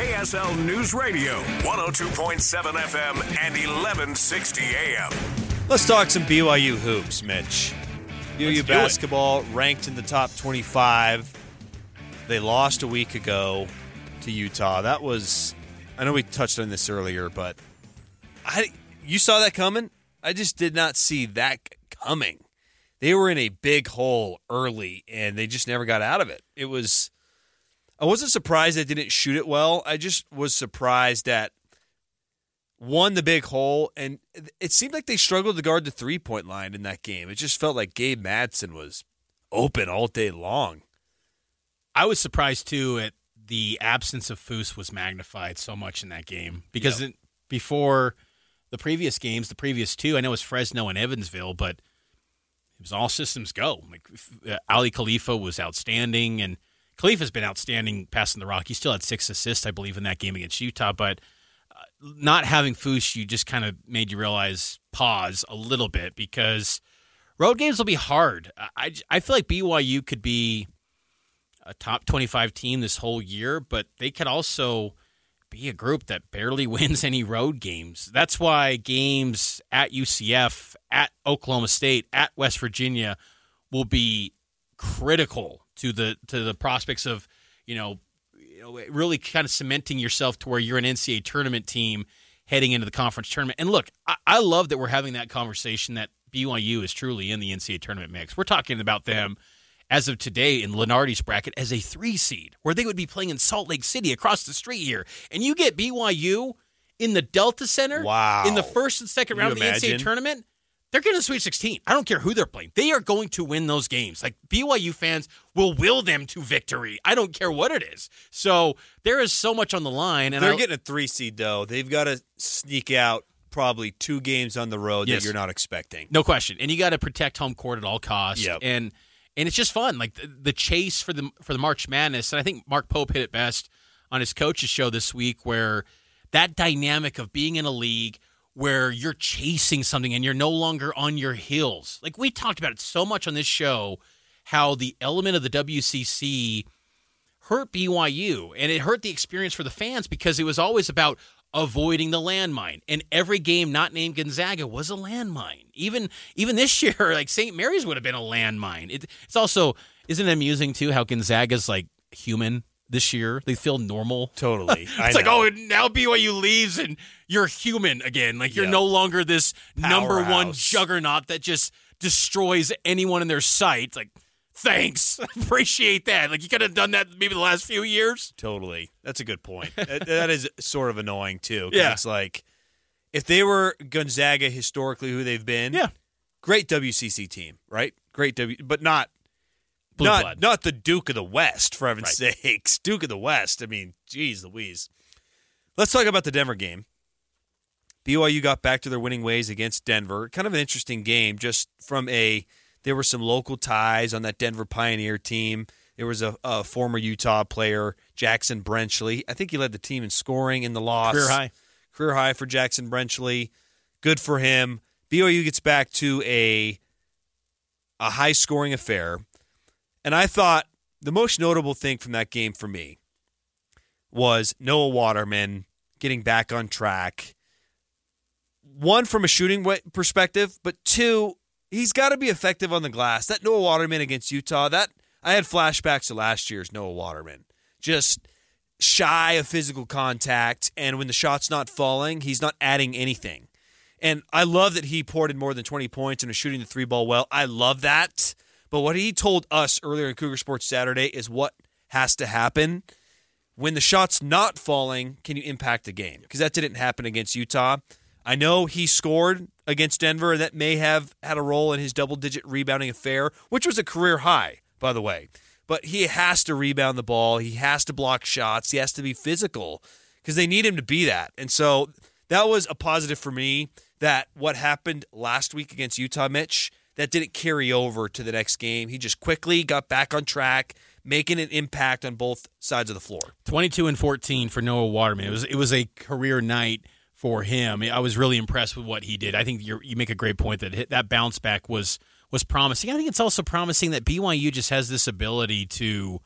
KSL News Radio, 102.7 FM and 1160 AM. Let's talk some BYU hoops, Mitch. BYU do it. basketball ranked in the top 25. They lost a week ago to Utah. That was, I know we touched on this earlier, but I, you saw that coming. I just did not see that coming. They were in a big hole early, and they just never got out of it. It was. I wasn't surprised they didn't shoot it well. I just was surprised that one the big hole, and it seemed like they struggled to guard the three point line in that game. It just felt like Gabe Madsen was open all day long. I was surprised too at the absence of Fousse was magnified so much in that game because it, before the previous games, the previous two, I know it was Fresno and Evansville, but it was all systems go. Like uh, Aly Khalifa was outstanding, and Khalifa's been outstanding passing the rock. He still had six assists, I believe, in that game against Utah, but uh, not having Fousse, you just kind of made you realize pause a little bit because road games will be hard. I, I feel like BYU could be a top 25 team this whole year, but they could also be a group that barely wins any road games. That's why games at UCF, at Oklahoma State, at West Virginia will be critical to the to the prospects of, you know, you know, really kind of cementing yourself to where you're an NCAA tournament team heading into the conference tournament. And look, I, I love that we're having that conversation that BYU is truly in the NCAA tournament mix. We're talking about them as of today in Lunardi's bracket as a three seed, where they would be playing in Salt Lake City across the street here. And you get BYU in the Delta Center Wow. in the first and second round of the NCAA tournament. They're getting a Sweet 16. I don't care who they're playing. They are going to win those games. Like BYU fans will will them to victory. I don't care what it is. So there is so much on the line, and They're I, getting a three seed though. They've got to sneak out probably two games on the road Yes. that you're not expecting. No question. And you got to protect home court at all costs. Yep. And and it's just fun. Like the, the chase for the for the March Madness. And I think Mark Pope hit it best on his coach's show this week where that dynamic of being in a league where you're chasing something and you're no longer on your heels. Like we talked about it so much on this show how the element of the WCC hurt BYU and it hurt the experience for the fans because it was always about avoiding the landmine. And every game not named Gonzaga was a landmine. Even even this year, like St. Mary's would have been a landmine. It, it's also isn't it amusing too how Gonzaga's like human this year. They feel normal. Totally. I It's like, oh, now BYU leaves and you're human again. Like you're Yeah. no longer this number one juggernaut that just destroys anyone in their sight. Like, thanks, appreciate that. Like you could have done that maybe the last few years. Totally. That's a good point. that, that is sort of annoying too. Yeah. It's like if they were Gonzaga historically, who they've been. Yeah. Great WCC team, right? Great W, but not Blue not blood. not the Duke of the West, for heaven's Right. sakes. Duke of the West. I mean, geez, Louise. Let's talk about the Denver game. BYU got back to their winning ways against Denver. Kind of an interesting game, just from a there were some local ties on that Denver Pioneer team. There was a, a former Utah player, Jaxon Brenchley. I think he led the team in scoring in the loss. Career high. Career high for Jaxon Brenchley. Good for him. BYU gets back to a a high scoring affair. And I thought the most notable thing from that game for me was Noah Waterman getting back on track. One from a shooting perspective, but two, he's got to be effective on the glass. That Noah Waterman against Utah, that I had flashbacks to last year's Noah Waterman. Just shy of physical contact, and when the shot's not falling, he's not adding anything. And I love that he poured in more than 20 points and is shooting the three ball well. I love that. But what he told us earlier in Cougar Sports Saturday is what has to happen. When the shot's not falling, can you impact the game? Because that didn't happen against Utah. I know he scored against Denver, and that may have had a role in his double digit rebounding affair, which was a career high, by the way. But he has to rebound the ball. He has to block shots. He has to be physical because they need him to be that. And so that was a positive for me. That what happened last week against Utah, Mitch, that didn't carry over to the next game. He just quickly got back on track, making an impact on both sides of the floor. 22 and 14 for Noah Waterman. It was it was a career night for him. I was really impressed with what he did. I think you you make a great point that that bounce back was was promising. I think it's also promising that BYU just has this ability to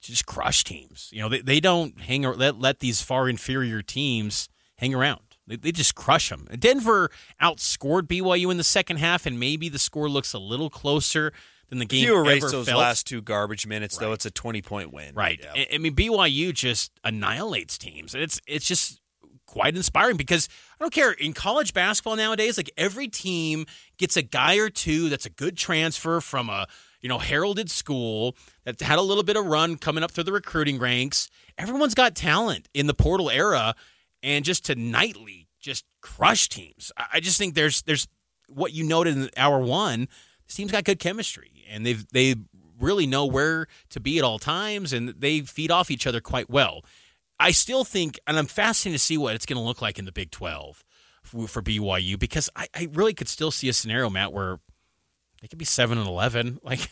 just crush teams. You know, they, they don't hang or let let these far inferior teams hang around. They, they just crush them. Denver outscored BYU in the second half, and maybe the score looks a little closer than the game. If you erase those felt. last two garbage minutes, though, it's a twenty point win. Right. Yeah. I- I mean, BYU just annihilates teams. And It's it's just quite inspiring because I don't care in college basketball nowadays. Like every team gets a guy or two that's a good transfer from a you know heralded school that had a little bit of run coming up through the recruiting ranks. Everyone's got talent in the portal era, and just to nightly just crush teams. I just think there's there's what you noted in hour one. This team's got good chemistry, and they've they really know where to be at all times, and they feed off each other quite well. I still think, and I'm fascinated to see what it's going to look like in the Big 12 for, for BYU because I, I really could still see a scenario, Matt, where they could be seven and eleven. Like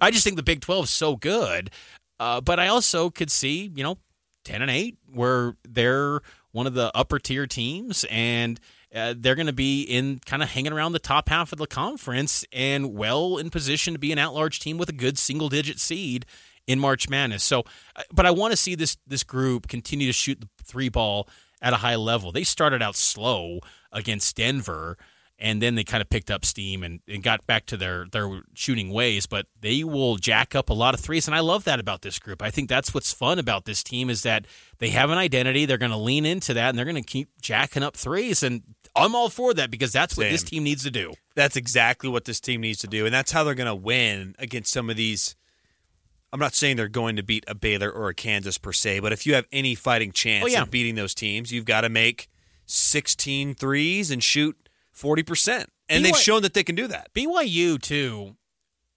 I just think the Big 12 is so good, uh, but I also could see, you know, ten and eight, where they're one of the upper tier teams and. Uh, they're going to be in kind of hanging around the top half of the conference and well in position to be an at-large team with a good single-digit seed in March Madness. So, uh, but I want to see this this group continue to shoot the three ball at a high level. They started out slow against Denver, and then they kind of picked up steam and, and got back to their their shooting ways. But they will jack up a lot of threes, and I love that about this group. I think that's what's fun about this team is that they have an identity. They're going to lean into that, and they're going to keep jacking up threes. And I'm all for that because that's what this team needs to do. That's exactly what this team needs to do, and that's how they're going to win against some of these. I'm not saying they're going to beat a Baylor or a Kansas per se, but if you have any fighting oh, chance Oh, yeah. of beating those teams, you've got to make 16 threes and shoot 40%. And they've shown that they can do that. BYU too.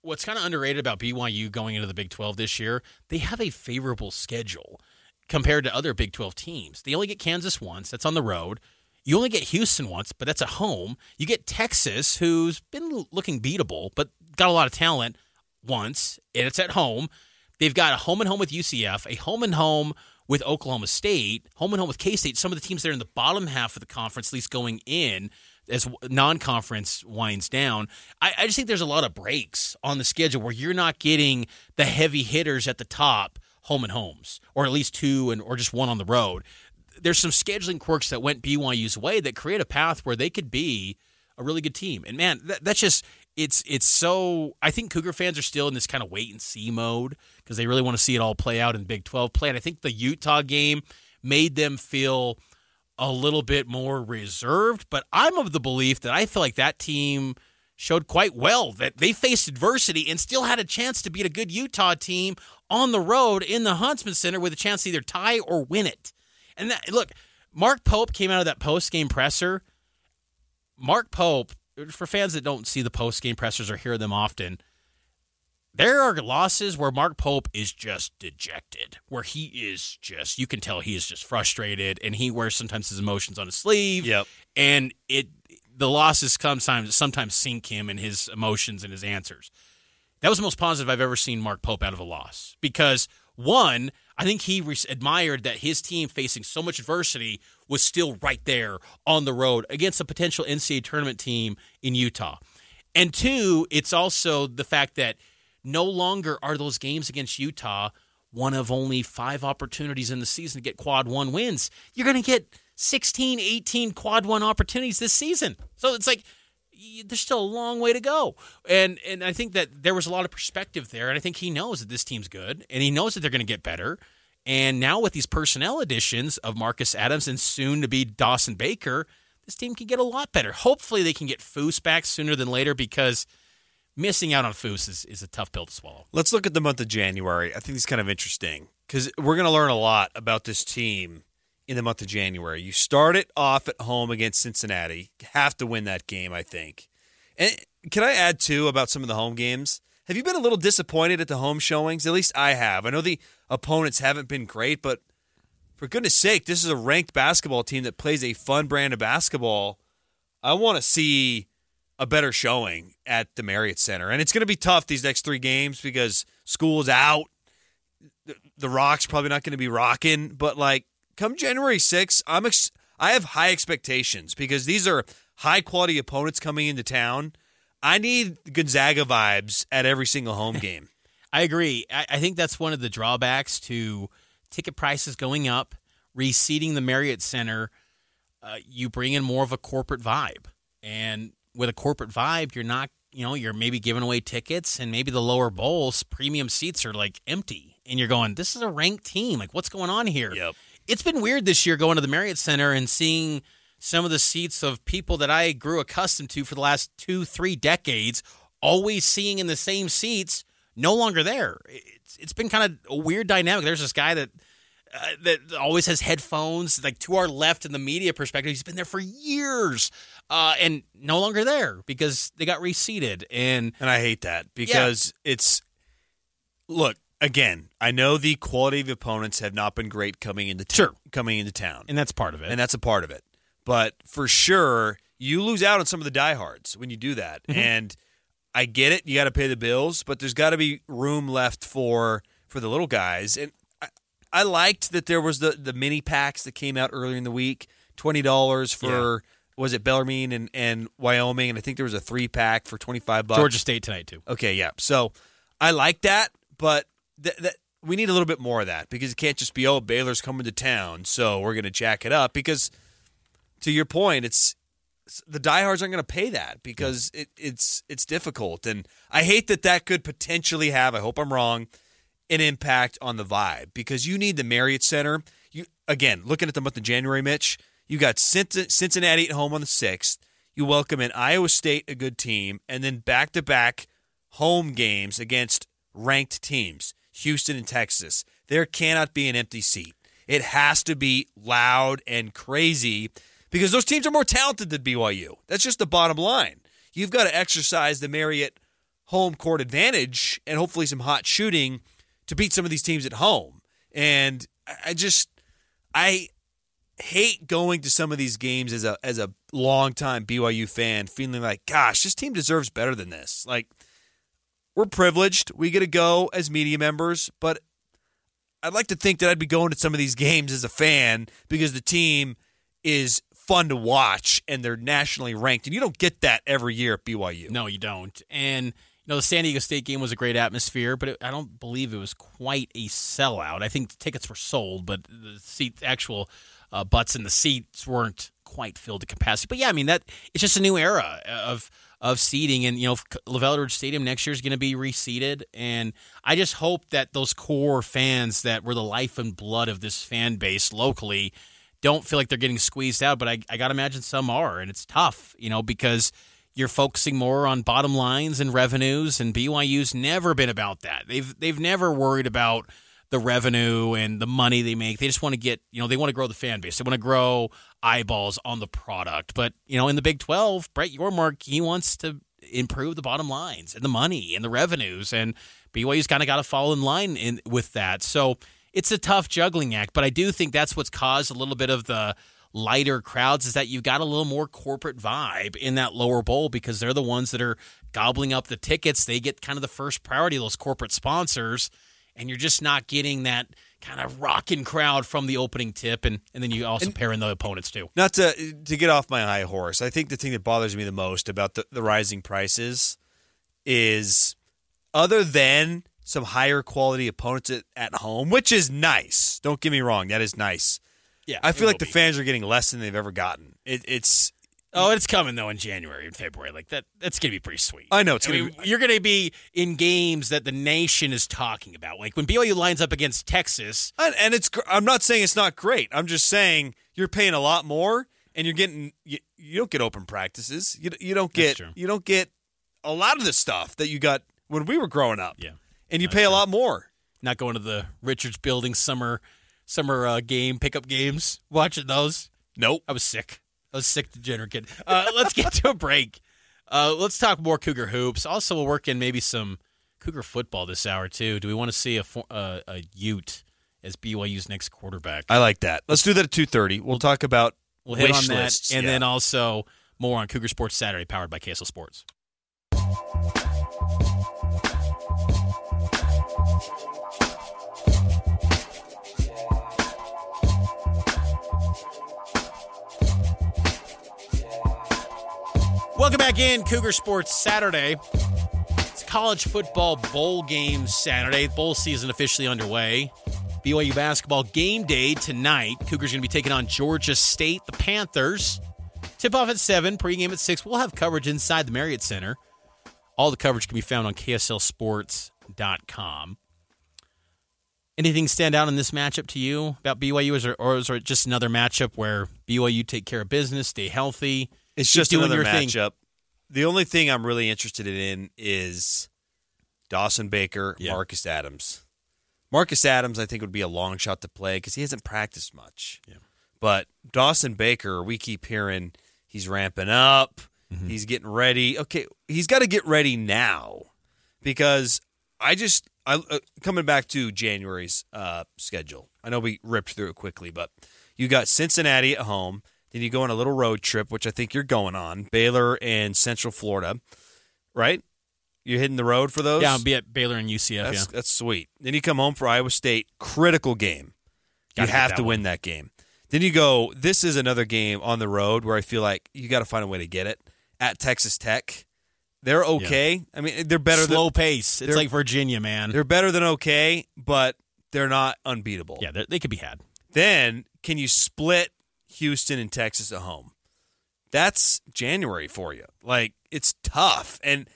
What's kind of underrated about BYU going into the Big 12 this year, they have a favorable schedule compared to other Big 12 teams. They only get Kansas once, that's on the road. You only get Houston once, but that's at home. You get Texas, who's been looking beatable, but got a lot of talent once, and it's at home. They've got a home and home with UCF, a home and home with Oklahoma State, home and home with K State. Some of the teams that are in the bottom half of the conference, at least going in as non conference winds down. I, I just think there's a lot of breaks on the schedule where you're not getting the heavy hitters at the top home and homes, or at least two and or just one on the road. There's some scheduling quirks that went BYU's way that create a path where they could be a really good team. And man, that, that's just it's it's so. I think Cougar fans are still in this kind of wait and see mode because they really want to see it all play out in Big 12 play. And I think the Utah game made them feel a little bit more reserved. But I'm of the belief that I feel like that team showed quite well that they faced adversity and still had a chance to beat a good Utah team on the road in the Huntsman Center with a chance to either tie or win it. And that, look, Mark Pope came out of that post game presser. Mark Pope, for fans that don't see the post game pressers or hear them often, there are losses where Mark Pope is just dejected, where he is just, you can tell he is just frustrated and he wears sometimes his emotions on his sleeve. Yep. And it, the losses sometimes, sometimes sink him in his emotions and his answers. That was the most positive I've ever seen Mark Pope out of a loss because one, I think he re- admired that his team facing so much adversity was still right there on the road against a potential NCAA tournament team in Utah. And two, it's also the fact that no longer are those games against Utah one of only five opportunities in the season to get quad one wins. You're going to get 16, 18 quad one opportunities this season. So it's like there's still a long way to go. And and I think that there was a lot of perspective there. And I think he knows that this team's good and he knows that they're going to get better. And now with these personnel additions of Marcus Adams and soon to be Dawson Baker, this team can get a lot better. Hopefully they can get Fousse back sooner than later because missing out on Fousse is, is a tough pill to swallow. Let's look at the month of January. I think it's kind of interesting because we're going to learn a lot about this team in the month of January. You start it off at home against Cincinnati. You have to win that game, I think. And can I add too about some of the home games? Have you been a little disappointed at the home showings? At least I have. I know the opponents haven't been great, but for goodness sake, this is a ranked basketball team that plays a fun brand of basketball. I want to see a better showing at the Marriott Center. And it's going to be tough these next three games because school's out. The, the Rock's probably not going to be rocking, but like come January 6th, I'm ex- I have high expectations because these are high quality opponents coming into town. I need Gonzaga vibes at every single home game. I agree. I, I think that's one of the drawbacks to ticket prices going up, reseating the Marriott Center. Uh, you bring in more of a corporate vibe, and with a corporate vibe, you're not, you know, you're maybe giving away tickets, and maybe the lower bowls, premium seats are like empty, and you're going, this is a ranked team. Like, what's going on here? Yep. It's been weird this year going to the Marriott Center and seeing some of the seats of people that I grew accustomed to for the last two, three decades, always seeing in the same seats, no longer there. It's, it's been kind of a weird dynamic. There's this guy that uh, that always has headphones, like to our left in the media perspective. He's been there for years, uh, and no longer there because they got reseated. And And I hate that because it's look again. I know the quality of the opponents have not been great coming into town, Sure. coming into town, and that's part of it. and that's a part of it. But for sure, you lose out on some of the diehards when you do that. Mm-hmm. And I get it; you got to pay the bills, but there's got to be room left for for the little guys. And I, liked that there was the the mini packs that came out earlier in the week, twenty dollars for. Was it Bellarmine and, and Wyoming? And I think there was a three pack for twenty five bucks. Georgia State tonight too. Okay, yeah. So I like that, but th- that we need a little bit more of that because it can't just be oh Baylor's coming to town, so we're going to jack it up. Because to your point, it's the diehards aren't going to pay that because it, it's it's difficult, and I hate that that could potentially have. I hope I'm wrong. An impact on the vibe because you need the Marriott Center. You again looking at the month of January, Mitch. You got Cin- Cincinnati at home on the sixth. You welcome in Iowa State, a good team, and then back to back home games against ranked teams, Houston and Texas. There cannot be an empty seat. It has to be loud and crazy because those teams are more talented than BYU. That's just the bottom line. You've got to exercise the Marriott home court advantage and hopefully some hot shooting to beat some of these teams at home. And I- just I hate going to some of these games as a as a longtime BYU fan, feeling like, gosh, this team deserves better than this. Like we're privileged. We get to go as media members, but I'd like to think that I'd be going to some of these games as a fan because the team is fun to watch and they're nationally ranked. And you don't get that every year at BYU. No, you don't. And know, the San Diego State game was a great atmosphere, but it, I don't believe it was quite a sellout. I think the tickets were sold, but the seat, actual uh, butts in the seats weren't quite filled to capacity. But yeah, I mean that it's just a new era of of seating, and you know, LaVell Edwards Stadium next year is going to be reseated, and I just hope that those core fans that were the life and blood of this fan base locally don't feel like they're getting squeezed out. But I, I got to imagine some are, and it's tough, you know, because you're focusing more on bottom lines and revenues, and BYU's never been about that. They've they've never worried about the revenue and the money they make. They just want to get, you know, they want to grow the fan base. They want to grow eyeballs on the product. But, you know, in the Big 12, Brett Yormark, he wants to improve the bottom lines and the money and the revenues. And BYU's kind of got to fall in line in, with that. So it's a tough juggling act. But I do think that's what's caused a little bit of the lighter crowds is that you've got a little more corporate vibe in that lower bowl because they're the ones that are gobbling up the tickets. They get kind of the first priority of those corporate sponsors and you're just not getting that kind of rocking crowd from the opening tip, and, and then you also pair in the opponents too. Not to to get off my high horse, I think the thing that bothers me the most about the, the rising prices is other than some higher quality opponents at, at home, which is nice. Don't get me wrong, that is nice. Yeah, I feel like the be. fans are getting less than they've ever gotten. It, it's Oh, it's coming though in January and February. Like that, that's gonna be pretty sweet. I know, it's I gonna mean, be- you're gonna be in games that the nation is talking about. Like when BYU lines up against Texas. and, and it's. I'm not saying it's not great. I'm just saying you're paying a lot more, and you're getting. You, you don't get open practices. You you don't get you don't get a lot of the stuff that you got when we were growing up. Yeah, and you pay a lot more. not going to the Richards Building summer summer uh, game pickup games. Watching those. Nope. I was sick. I was sick degenerate kid. Uh, let's get to a break. Uh, let's talk more Cougar hoops. Also, we'll work in maybe some Cougar football this hour too. Do we want to see a uh, a Ute as BYU's next quarterback. I like that. Let's do that at two thirty. We'll talk about We'll hit on that, lists. and yeah. then also more on Cougar Sports Saturday, powered by KSL Sports. Welcome back in Cougar Sports Saturday. It's college football bowl game Saturday. Bowl season officially underway. BYU basketball game day tonight. Cougars going to be taking on Georgia State, the Panthers. Tip off at 7, pregame at 6. We'll have coverage inside the Marriott Center. All the coverage can be found on KSLSports.com. Anything stand out in this matchup to you about BYU, or is it just another matchup where BYU take care of business, stay healthy? It's keep just doing another your thing? matchup. The only thing I'm really interested in is Dawson Baker, Yeah. Marcus Adams. Marcus Adams, I think, would be a long shot to play because he hasn't practiced much. Yeah. But Dawson Baker, we keep hearing he's ramping up, Mm-hmm. he's getting ready. Okay, he's got to get ready now because I just I uh, coming back to January's uh, schedule. I know we ripped through it quickly, but you got Cincinnati at home. Then you go on a little road trip, which I think you're going on. Baylor and Central Florida, right? You're hitting the road for those. Yeah, I'll be at Baylor and UCF. That's yeah. that's sweet. Then you come home for Iowa State, critical game. Gotta you have to one. win that game. Then you go. This is another game on the road where I feel like you got to find a way to get it at Texas Tech. They're okay. I mean, they're better than Slow than pace. It's like Virginia, man. they're better than okay, but they're not unbeatable. Yeah, they could be had. Then can you split Houston and Texas at home? That's January for you. Like it's tough. And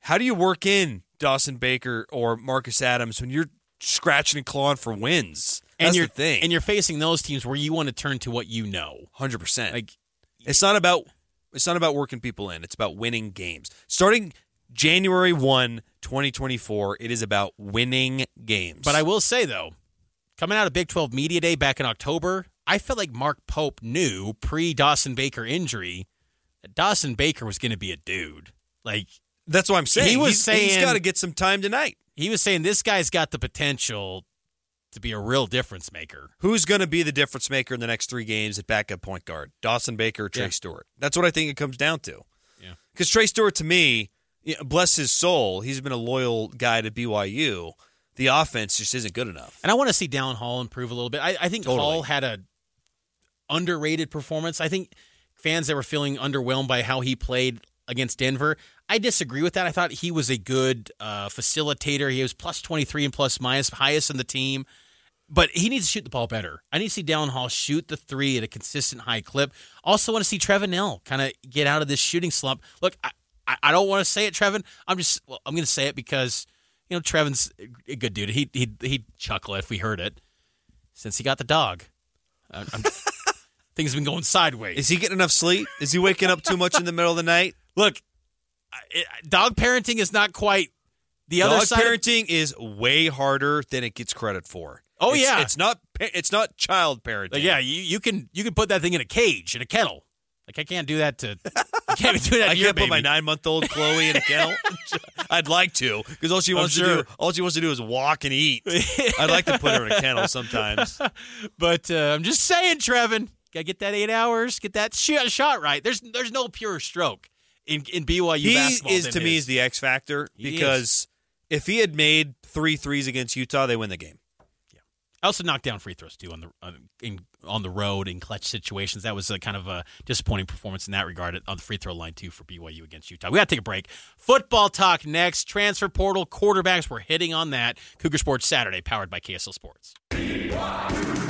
how do you work in Dawson Baker or Marcus Adams when you're scratching and clawing for wins? That's and you're the thing. and you're facing those teams where you want to turn to what you know. hundred percent. Like It's not about it's not about working people in. It's about winning games. Starting January 1, 2024, it is about winning games. But I will say though, coming out of Big 12 Media Day back in October, I felt like Mark Pope knew pre Dawson Baker injury that Dawson Baker was going to be a dude. Like that's what I'm saying. He was he's, saying- he's got to get some time tonight. he was saying this guy's got the potential to be a real difference maker. Who's going to be the difference maker in the next three games at backup point guard? Dawson Baker or Trey Yeah. Stewart? That's what I think it comes down to. Yeah. Because Trey Stewart, to me, bless his soul, he's been a loyal guy to BYU. The offense just isn't good enough. And I want to see Dallin Hall improve a little bit. I, I think Totally. Hall had a underrated performance. I think fans that were feeling underwhelmed by how he played against Denver, I disagree with that. I thought he was a good uh, facilitator. He was plus 23 and plus minus, highest in the team. But he needs to shoot the ball better. I need to see Dallin Hall shoot the three at a consistent high clip. Also want to see Trevin Knell kind of get out of this shooting slump. Look, I, I, don't want to say it, Trevin. I'm just well, I'm going to say it because you know Trevin's a good dude. He he he'd chuckle if we heard it since he got the dog. Uh, I'm, things have been going sideways. Is he getting enough sleep? Is he waking up too much in the middle of the night? Look, dog parenting is not quite the other Dog side. parenting is way harder than it gets credit for. Oh, It's- yeah. it's not. It's not child parenting. Like, yeah, you, you can you can put that thing in a cage in a kennel. Like I can't do that to. I can't do that. I can't put my nine month old Chloe in a kennel. I'd like to because all she wants to do all she wants to do is walk and eat. I'd like to put her in a kennel sometimes. But uh, I'm just saying, Trevin, gotta get that eight hours, get that sh- shot right. There's there's no pure stroke in in BYU he basketball. is to me is the X factor He because if he had made three threes against Utah, they win the game. I also knocked down free throws too on the on, in, on the road in clutch situations. That was a kind of a disappointing performance in that regard on the free throw line too for BYU against Utah. We got to take a break. Football talk next. Transfer portal quarterbacks. We're hitting on that. Cougar Sports Saturday, powered by KSL Sports. It's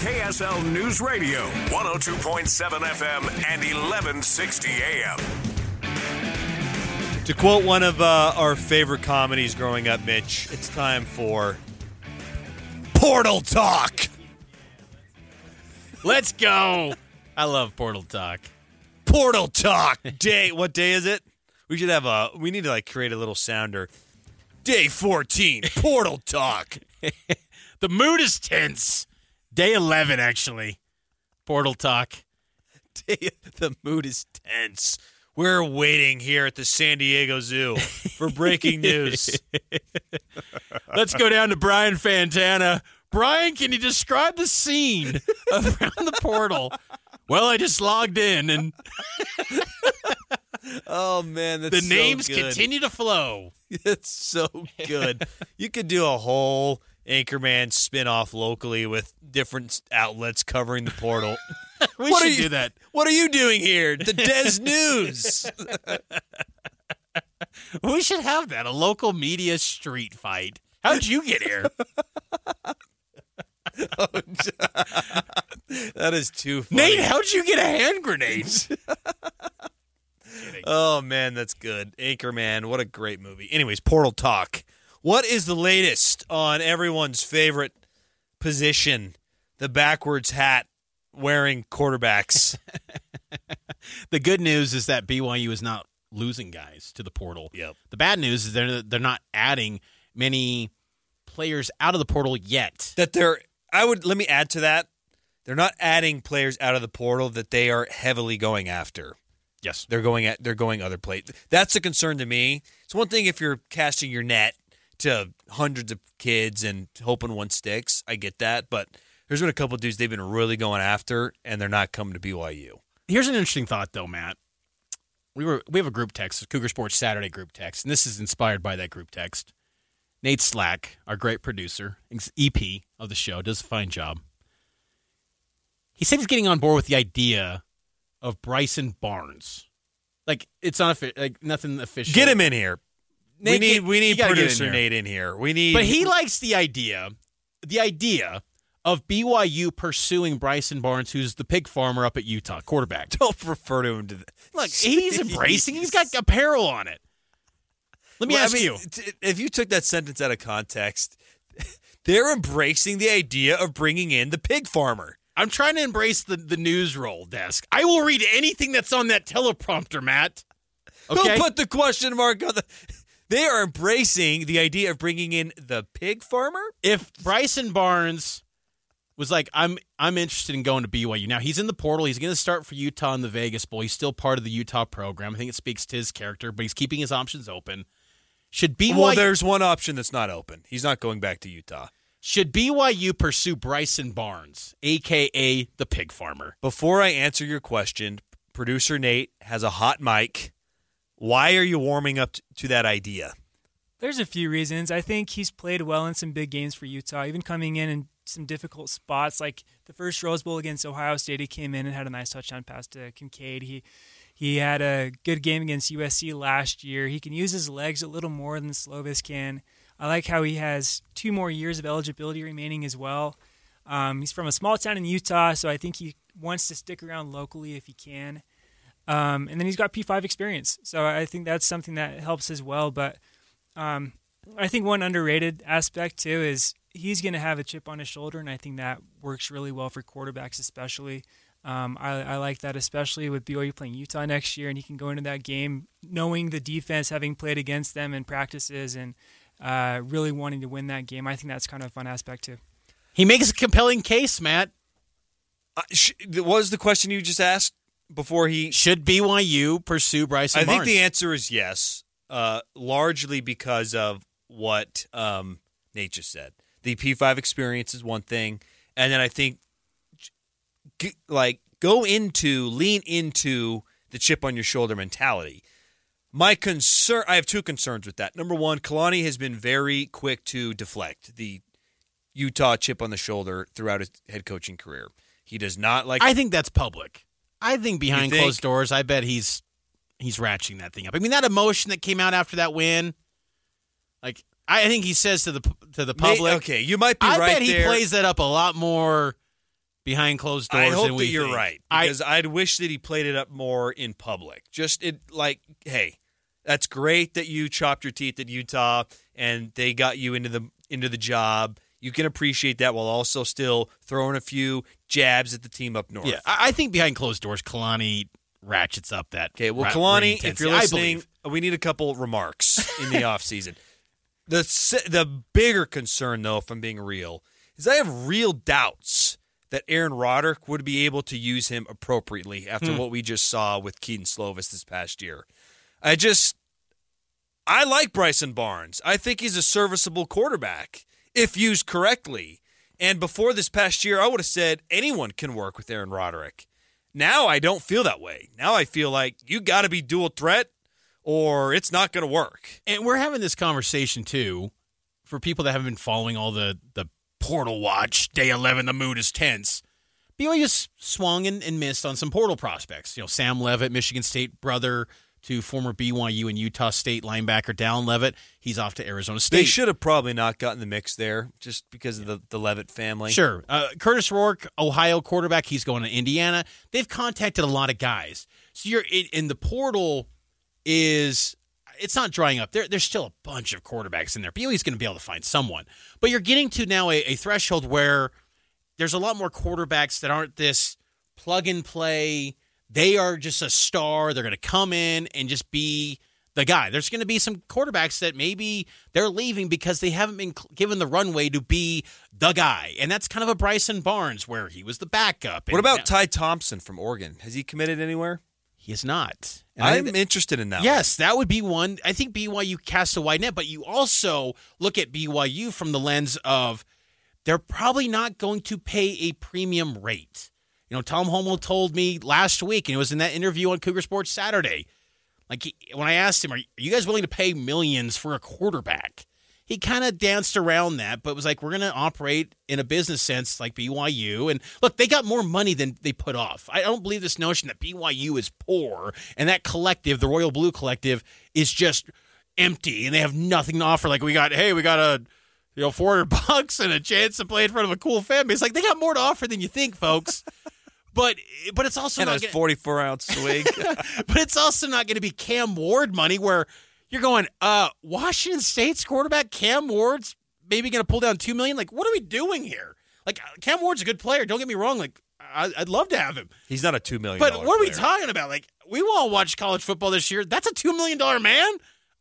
KSL News Radio, 102.7 FM and 1160 AM. To quote one of uh, our favorite comedies growing up, Mitch, it's time for Portal Talk. Let's go. I love Portal Talk. Portal Talk day. What day is it? We should have a. We need to like create a little sounder. Day fourteen. Portal Talk. The mood is tense. Day 11, actually. Portal Talk. The mood is tense. We're waiting here at the San Diego Zoo for breaking news. Let's go down to Brian Fantana. Brian, can you describe the scene around the portal? Well, I just logged in and Oh man, that's the so names good. continue to flow. It's so good. you could do a whole Anchorman spin-off locally with different outlets covering the portal. We What are should you- do that. What are you doing here? The Des News. We should have that a local media street fight. How'd you get here? oh, that is too funny. Nate, how'd you get a hand grenade? Oh man, that's good. Anchorman, what a great movie. Anyways, Portal Talk. What is the latest on everyone's favorite position, the backwards hat wearing quarterbacks? the good news is that BYU is not losing guys to the portal. Yep. The bad news is they're they're not adding many players out of the portal yet. that they're I would let me add to that. They're not adding players out of the portal that they are heavily going after. Yes. They're going at they're going other places. That's a concern to me. It's one thing if you're casting your net to hundreds of kids and hoping one sticks. I get that, but there's been a couple dudes they've been really going after, and they're not coming to BYU. Here's an interesting thought, though, Matt. We were we have a group text, Cougar Sports Saturday group text, and this is inspired by that group text. Nate Slack, our great producer, EP of the show, does a fine job. He said he's getting on board with the idea of Bryson Barnes. Like it's not like nothing official. Get him in here. We need we need gotta in producer. Nate in here. We need But he likes the idea, the idea of BYU pursuing Bryson Barnes, who's the pig farmer up at Utah, quarterback. don't refer to him to the, Look, he's embracing. He's got apparel on it. Let me Well, I ask mean, you. t- if you took that sentence out of context, they're embracing the idea of bringing in the pig farmer. I'm trying to embrace the, the news roll desk. I will read anything that's on that teleprompter, Matt. Okay. Who put the question mark on the? They are embracing the idea of bringing in the pig farmer. if Bryson Barnes was like, I'm I'm interested in going to BYU. Now he's in the portal. He's going to start for Utah in the Vegas Bowl. He's still part of the Utah program. I think it speaks to his character, but he's keeping his options open. Should BYU Well, there's one option that's not open. He's not going back to Utah. should BYU pursue Bryson Barnes, aka the pig farmer? Before I answer your question, producer Nate has a hot mic. Why are you warming up to that idea? There's a few reasons. I think he's played well in some big games for Utah, even coming in in some difficult spots. Like the first Rose Bowl against Ohio State, he came in and had a nice touchdown pass to Kincaid. He he had a good game against USC last year. He can use his legs a little more than Slovis can. I like how he has two more years of eligibility remaining as well. Um, he's from a small town in Utah, so I think he wants to stick around locally if he can. Um, and then he's got P5 experience, so I think that's something that helps as well. But um, I think one underrated aspect too is he's going to have a chip on his shoulder, and I think that works really well for quarterbacks, especially. Um, I, I like that, especially with BYU playing Utah next year, and he can go into that game knowing the defense, having played against them in practices, and uh, really wanting to win that game. I think that's kind of a fun aspect too. He makes a compelling case, Matt. Uh, sh- what was the question you just asked before he? Should BYU pursue Bryson I think Barnes? the answer is yes, uh, largely because of what um, Nate just said. The P5 experience is one thing, and then I think like go into lean into the chip on your shoulder mentality. My concern, I have two concerns with that. Number one, Kalani has been very quick to deflect the Utah chip on the shoulder throughout his head coaching career. He does not like I think that's public. I think behind think? closed doors, I bet he's he's ratcheting that thing up. I mean, that emotion that came out after that win, like I think he says to the to the May- public. okay, you might be I right bet he plays that up a lot more behind closed doors. I hope than we that you're think. right because I, would wish that he played it up more in public. Just it like, hey, that's great that you chopped your teeth at Utah and they got you into the into the job. You can appreciate that while also still throwing a few jabs at the team up north. Yeah, I I think behind closed doors, Kalani ratchets up that. Okay, well, ra- Kalani, if you're. Listening, we need a couple remarks in the offseason. The the bigger concern, though, if I'm being real, is I have real doubts that Aaron Roderick would be able to use him appropriately after hmm. what we just saw with Kedon Slovis this past year. I just, I like Bryson Barnes. I think he's a serviceable quarterback if used correctly. And before this past year, I would have said anyone can work with Aaron Roderick. Now I don't feel that way. Now I feel like you got to be dual threat or it's not going to work. And we're having this conversation too for people that haven't been following all the the portal watch day 11 the mood is tense BYU s- swung and, and missed on some portal prospects you know Sam Leavitt Michigan State brother to former BYU and Utah State linebacker Dallin Leavitt he's off to Arizona State They should have probably not gotten the mix there just because of the, the Leavitt family. Sure. Uh, Kurtis Rourke, Ohio quarterback, he's going to Indiana. They've contacted a lot of guys. So you're in, in the portal is it's not drying up. There, there's still a bunch of quarterbacks in there. BYU's going to be able to find someone. But you're getting to now a, a threshold where there's a lot more quarterbacks that aren't this plug and play. They are just a star. They're going to come in and just be the guy. There's going to be some quarterbacks that maybe they're leaving because they haven't been given the runway to be the guy. And that's kind of a Bryson Barnes where he was the backup. What about Ty Thompson from Oregon? Has he committed anywhere? He is not. And I'm interested in that. Yes, that would be one. I think BYU cast a wide net, but you also look at BYU from the lens of they're probably not going to pay a premium rate. You know, Tom Holmoe told me last week, and it was in that interview on Cougar Sports Saturday. Like he, when I asked him, "Are you guys willing to pay millions for a quarterback?" He kind of danced around that, but was like, "We're going to operate in a business sense like BYU." And look, they got more money than they put off. I don't believe this notion that BYU is poor and that collective, the Royal Blue Collective, is just empty and they have nothing to offer. Like we got, hey, we got a you know, 400 bucks and a chance to play in front of a cool fan base. Like they got more to offer than you think, folks. But but it's also And not a gonna- 44 ounce swig. but it's also not going to be Cam Ward money where you're going, uh, Washington State's quarterback Cam Ward's maybe going to pull down two million. Like, what are we doing here? Like, Cam Ward's a good player. Don't get me wrong. Like, I, I'd love to have him. He's not a $2 million But what are we talking about? Like, we all watch college football this year. That's a two million dollar man.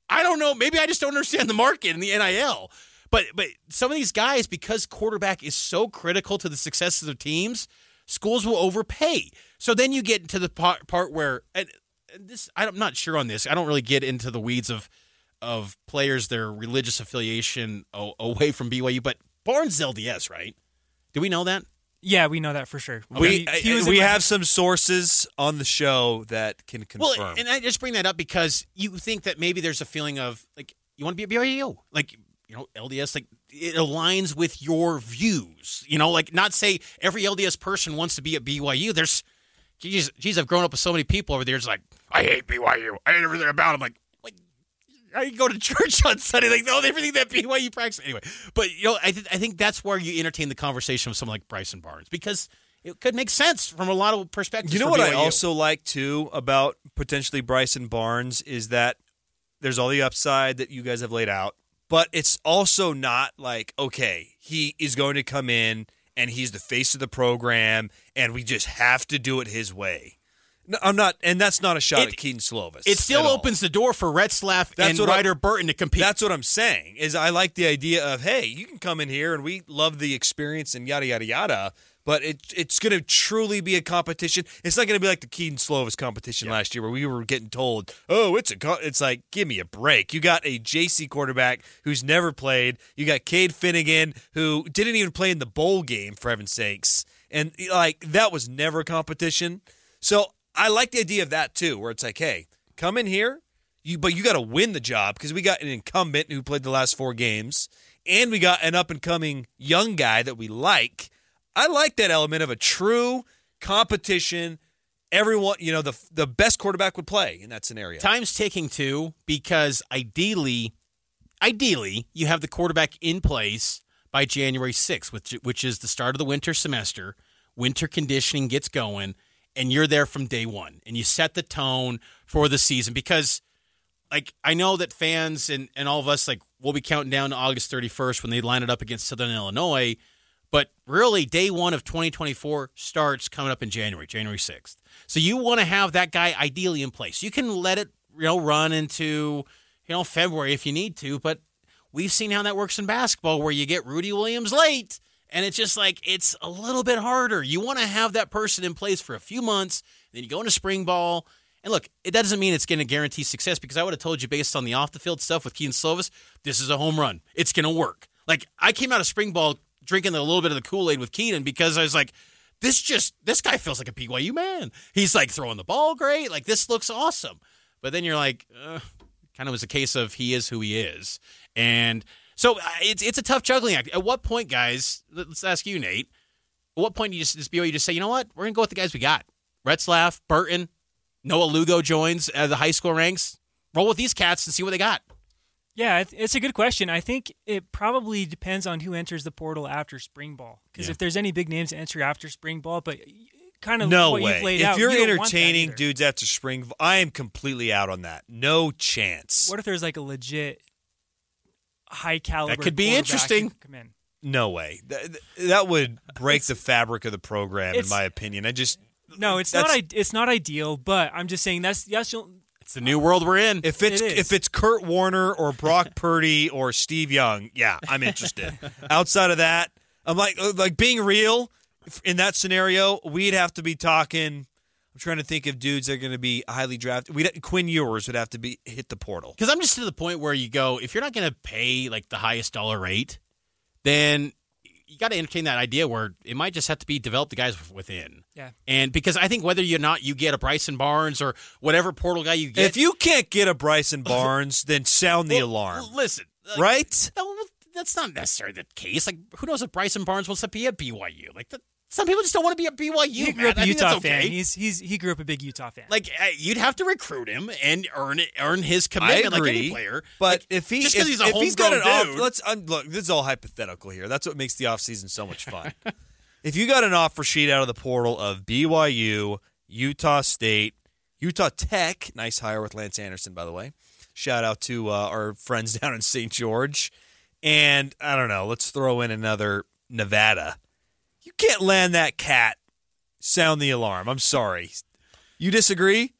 I don't know. Maybe I just don't understand the market and the NIL. But but some of these guys, because quarterback is so critical to the success of their teams, schools will overpay. So then you get into the part, part where and and this I'm not sure on this. I don't really get into the weeds of of players their religious affiliation o- away from BYU. But Barnes is LDS, right? Do we know that? Yeah, we know that for sure. We, He- he we have some sources on the show that can confirm. Well, and I just bring that up because you think that maybe there's a feeling of like you want to be a BYU, like you know LDS, like it aligns with your views. You know, like not say every LDS person wants to be at BYU. There's, geez, geez, I've grown up with so many people over there. It's like I hate BYU. I hate everything about them. Like, like you go to church on Sunday? Like, oh, everything that BYU practice anyway. But you know, I th- I think that's where you entertain the conversation with someone like Bryson Barnes because. It could make sense from a lot of perspectives. You know what I also like too about potentially Bryson Barnes is that there's all the upside that you guys have laid out, but it's also not like okay, he is going to come in and he's the face of the program and we just have to do it his way. No, I'm not, and that's not a shot It- at Kedon Slovis. It still opens the door for Retzlaff That's and what I- Ryder Burton to compete. That's what I'm saying. Is I like the idea of hey, you can come in here and we love the experience and yada yada yada. But it it's going to truly be a competition. It's not going to be like the Kedon Slovis competition last year where we were getting told, "Oh, it's a." Co-. It's like, give me a break. You got a JC quarterback who's never played. You got Cade Fennegan who didn't even play in the bowl game for heaven's sakes, and like that was never a competition. So I like the idea of that too, where it's like, hey, come in here, you but you got to win the job because we got an incumbent who played the last four games, and we got an up and coming young guy that we like. I like that element of a true competition. Everyone, you know, the the best quarterback would play in that scenario. Time's ticking too because ideally, ideally you have the quarterback in place by January 6th, which which is the start of the winter semester. Winter conditioning gets going, and you're there from day one, and you set the tone for the season because. like I know that fans and, and all of us like we'll be counting down to August 31st when they line it up against Southern Illinois, but really day 1 of 2024 starts coming up in January, January 6th. So you want to have that guy ideally in place. You can let it, you know, run into, you know, February if you need to, but we've seen how that works in basketball where you get Rudy Williams late and it's just like it's a little bit harder. You want to have that person in place for a few months, then you go into spring ball and look, it doesn't mean it's going to guarantee success because I would have told you based on the off the field stuff with Kedon Slovis, this is a home run. It's going to work. Like I came out of spring ball drinking a little bit of the Kool Aid with Keenan because I was like, this just this guy feels like a BYU man. He's like throwing the ball great. Like this looks awesome. But then you're like, uh, kind of was a case of he is who he is, and so uh, it's it's a tough juggling act. At what point, guys? Let's ask you, Nate. At what point do you just this BYU just say, you know what, we're gonna go with the guys we got? Retzlaff, Burton, Noah Lugo joins uh, the high school ranks. Roll with these cats and see what they got. Yeah, it's a good question. I think it probably depends on who enters the portal after spring ball. Because Yeah. if there's any big names to enter after spring ball, but kind of No way. If out, you're you don't want that entertaining dudes after spring, I am completely out on that. No chance. What if there's like a legit high caliber? That could be interesting. Come in. No way. That, that would break the fabric of the program, in my opinion. I just No, it's not. It's not ideal, but I'm just saying that's yes. You'll, It's the new world we're in. if it's It is. if it's Kurt Warner or Brock Purdy or Steve Young, yeah, I'm interested. Outside of that, I'm like uh, like being real. In that scenario, we'd have to be talking. I'm trying to think of dudes that are going to be highly drafted. We Quinn Ewers would have to be hit the portal. Because I'm just to the point where you go, if you're not going to pay like the highest dollar rate, then you got to entertain that idea where it might just have to be develop the guys within. Yeah. And because I think whether you're not you get a Bryson Barnes or whatever portal guy you get, If you can't get a Bryson Barnes, then sound the Well, alarm, Listen, like, right? No, that's not necessarily the case. Like, who knows if Bryson Barnes wants to be at BYU? Like, the, some people just don't want to be a BYU. he grew man. up a Utah that's okay. fan. He's he's he grew up a big Utah fan. Like uh, you'd have to recruit him and earn it, earn his commitment like any player. but Like, if he just because he's a if he's got an homegrown off, dude, let's un, look. This is all hypothetical here. That's what makes the offseason so much fun. if you got an offer sheet out of the portal of BYU, Utah State, Utah Tech, nice hire with Lance Anderson, by the way. Shout out to uh, our friends down in St. George, and I don't know. Let's throw in another Nevada. You can't land that cat. Sound the alarm. I'm sorry. You disagree?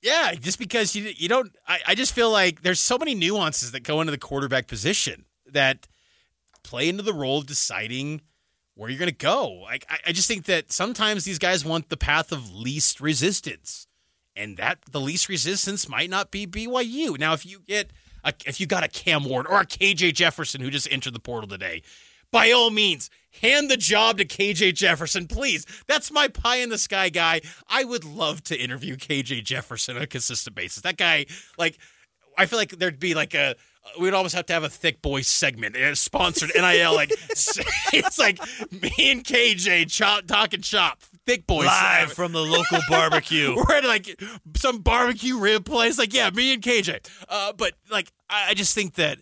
Yeah, just because you you don't. I, I just feel like there's so many nuances that go into the quarterback position that play into the role of deciding where you're going to go. Like I, I just think that sometimes these guys want the path of least resistance, and that the least resistance might not be BYU. Now, if you get a, if you got a Cam Ward or a KJ Jefferson who just entered the portal today, by all means, hand the job to KJ Jefferson, please. That's my pie in the sky guy. I would love to interview KJ Jefferson on a consistent basis. That guy, like, I feel like there'd be like a. We'd almost have to have a thick boy segment, and sponsored NIL. Like it's like me and KJ chop, talking shop, thick boys Live from the local barbecue. we're at like some barbecue rib place. Like, yeah, me and KJ. Uh, but like, I, I just think that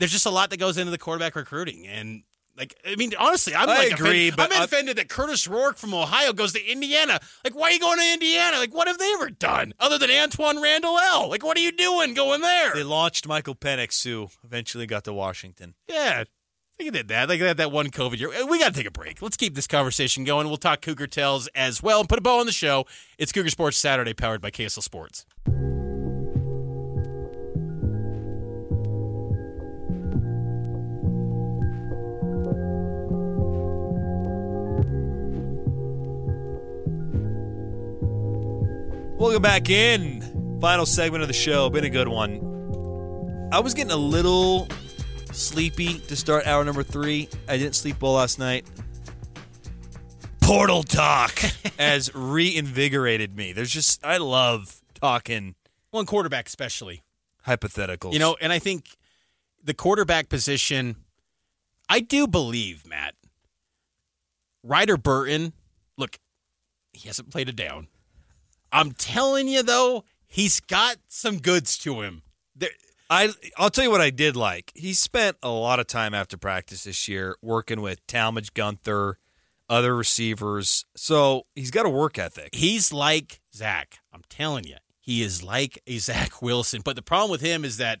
there's just a lot that goes into the quarterback recruiting, and like, I mean, honestly, I'm I like agree, offended, but I'm I- offended that Kurtis Rourke from Ohio goes to Indiana. Like, why are you going to Indiana? Like, what have they ever done other than Antwaan Randle El? Like, what are you doing going there? They launched Michael Penix, who eventually got to Washington. Yeah. It did that. Like that, that one COVID year. We got to take a break. Let's keep this conversation going. We'll talk Cougar Tales as well and put a bow on the show. It's Cougar Sports Saturday, powered by KSL Sports. Welcome back in. Final segment of the show. Been a good one. I was getting a little sleepy to start hour number three. I didn't sleep well last night. Portal talk has reinvigorated me. There's just I love talking One quarterback, especially. hypotheticals. You know, and I think the quarterback position, I do believe, Matt, Ryder Burton, look, he hasn't played it down. I'm telling you, though, he's got some goods to him. There, I I'll tell you what I did like. He spent a lot of time after practice this year working with Talmadge Gunther, other receivers. So he's got a work ethic. he's like Zach. I'm telling you, he is like a Zach Wilson. But the problem with him is that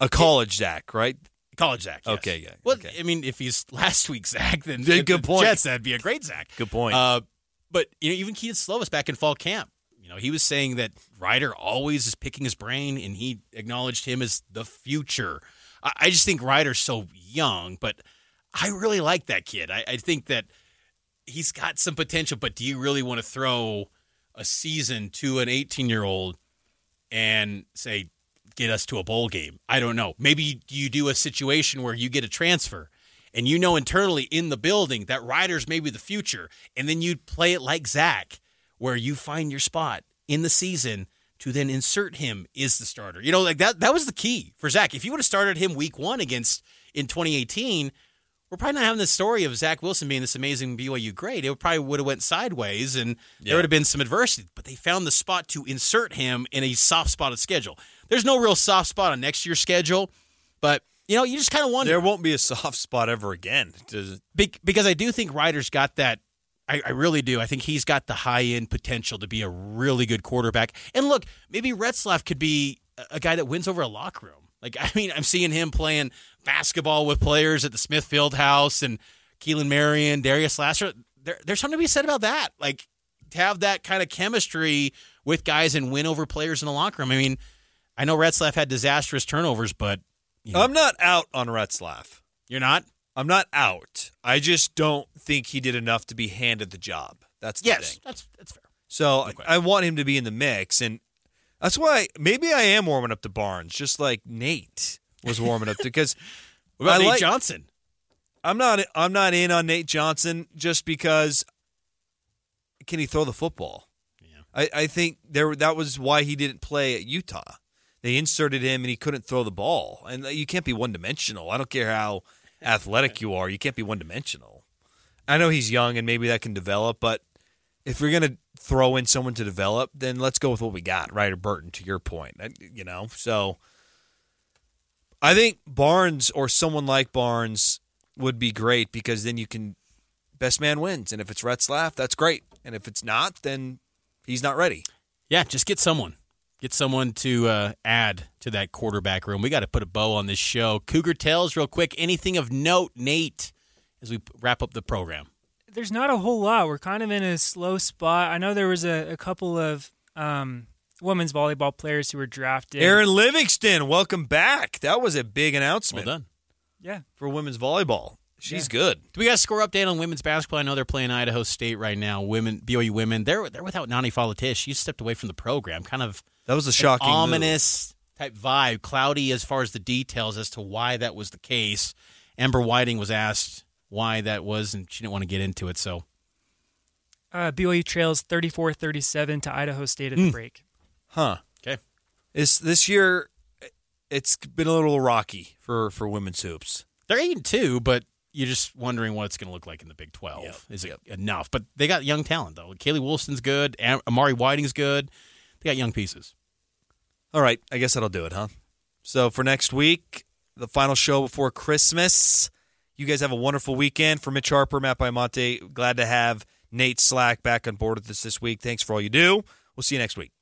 A college Zach, right? college Zach. yes. Okay, yeah, Well, okay. I mean, if he's last week's Zach, then Yeah, the good point. Jets, that'd be a great Zach. Good point. Uh, but you know, even Kedon Slovis back in fall camp, you know, he was saying that Ryder always is picking his brain, and he acknowledged him as the future. I, I just think Ryder's so young, but I really like that kid. I, I think that he's got some potential. But do you really want to throw a season to an 18 year old and say, get us to a bowl game? I don't know. Maybe you do a situation where you get a transfer and you know internally in the building that Ryder's maybe the future, and then you play it like Zach, where you find your spot in the season to then insert him is the starter. You know, like that that was the key for Zach. If you would have started him week one against in 2018, we're probably not having the story of Zach Wilson being this amazing BYU great. It probably would have went sideways, and there would have been some adversity. But they found the spot to insert him in a soft spot of schedule. There's no real soft spot on next year's schedule, but you know, you just kind of wonder there won't be a soft spot ever again. Be- because I do think Ryder's got that. I, I really do. I think he's got the high end potential to be a really good quarterback. And look, maybe Retzlaff could be a, guy that wins over a locker room. Like I mean, I'm seeing him playing basketball with players at the Smith Fieldhouse and Keelan Marion, Darius Lassiter. There, there's something to be said about that. Like to have that kind of chemistry with guys and win over players in the locker room. I mean, I know Retzlaff had disastrous turnovers, but you know, I'm not out on Retzlaff. you're not. I'm not out. I just don't think he did enough to be handed the job. That's the Yes, thing. that's that's fair. So Okay. I want him to be in the mix, and that's why maybe I am warming up to Barnes, just like Nate was warming up to. Because What about I Nate like- Johnson? I'm not I'm not in on Nate Johnson just because can he throw the football? Yeah. I, I think there that was why he didn't play at Utah. They inserted him and he couldn't throw the ball. And you can't be one dimensional. I don't care how athletic you are, you can't be one dimensional. I know he's young and maybe that can develop, but if you're gonna throw in someone to develop, then let's go with what we got, Ryder Burton. To your point, uh, you know. So I think Barnes or someone like Barnes would be great because then you can best man wins, and if it's Retzlaff, that's great, and if it's not, then he's not ready. Yeah, just get someone. Get someone to uh, add to that quarterback room. We got to put a bow on this show. Cougar Tales, real quick. Anything of note, Nate, as we wrap up the program? There's not a whole lot. We're kind of in a slow spot. I know there was a, a couple of um, women's volleyball players who were drafted. Erin Livingston, welcome back. That was a big Well announcement done. Yeah. for women's volleyball. She's good. Do we got a score update on women's basketball? I know they're playing Idaho State right now. Women, BYU women, they're they're without Nani Falatea. She stepped away from the program. Kind of That was a an shocking, move. ominous type vibe, cloudy as far as the details as to why that was the case. Amber Whiting was asked why that was, and she didn't want to get into it. So Uh, BYU trails 34-37 to Idaho State at the break. huh? okay, This this year, it's been a little rocky for for women's hoops. they're eight and two, but you're just wondering what it's going to look like in the Big Twelve. Yep, Is it yep. enough? But they got young talent though. Kaylee Wilson's good. Am- Amari Whiting's good. They got young pieces. All right, I guess that'll do it, huh? So for next week, the final show before Christmas. You guys have a wonderful weekend. For Mitch Harper, Matt Baiamonte, glad to have Nate Slack back on board with us this week. Thanks for all you do. We'll see you next week.